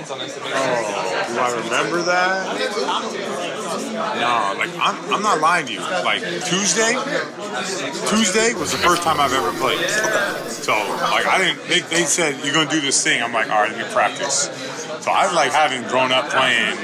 Oh, do I remember that? No, like I'm, I'm not lying to you. Like Tuesday, Tuesday was the first time I've ever played. So like I didn't. They, they said you're gonna do this thing. I'm like, all right, let me practice. So I like having grown up playing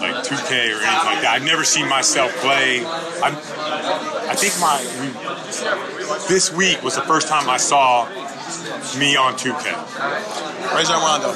like 2K or anything like that. I've never seen myself play. I'm, I think my this week was the first time I saw me on 2K. Rajon Rondo,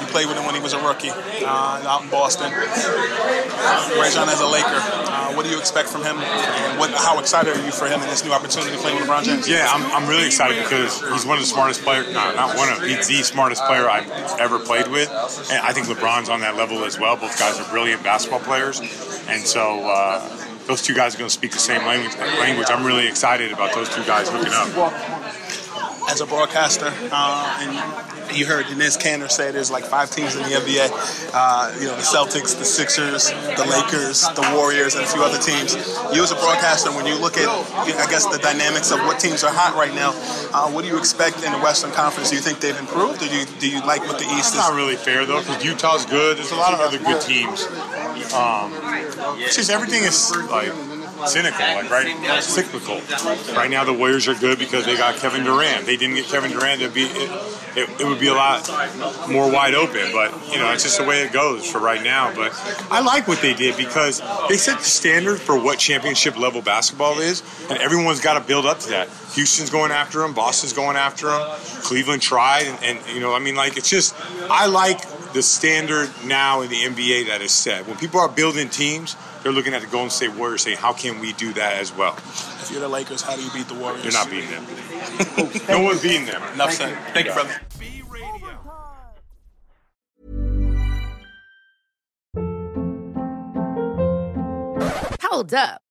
you played with him when he was a rookie uh, out in Boston. Rajon as a Laker, uh, what do you expect from him? And what, how excited are you for him and this new opportunity to play with LeBron James? Yeah, I'm, I'm really excited because he's one of the smartest players, not, not one of, he's the smartest player I've ever played with. And I think LeBron's on that level as well. Both guys are brilliant basketball players. And so, uh, those two guys are going to speak the same language. Language. I'm really excited about those two guys hooking up as a broadcaster, uh, and you heard Enes Kanter say there's like five teams in the NBA. Uh, you know, the Celtics, the Sixers, the Lakers, the Warriors, and a few other teams. You as a broadcaster, when you look at, I guess, the dynamics of what teams are hot right now, uh, what do you expect in the Western Conference? Do you think they've improved, or do you, do you like what the East is? It's not really fair though, because Utah's good. There's a lot of other good teams. Um, it's just everything is like cynical, like right, cyclical. Right now, the Warriors are good because they got Kevin Durant. They didn't get Kevin Durant, it'd be it, it, it, would be a lot more wide open. But you know, it's just the way it goes for right now. But I like what they did because they set the standard for what championship level basketball is, and everyone's got to build up to that. Houston's going after them, Boston's going after them, Cleveland tried, and, and you know, I mean, like it's just I like the standard now in the NBA that is set. When people are building teams they're looking at the Golden State Warriors saying, how can we do that as well? If you're the Lakers, how do you beat the Warriors? You're not beating them. no one's beating them. Enough said. Thank you, brother. Hold up.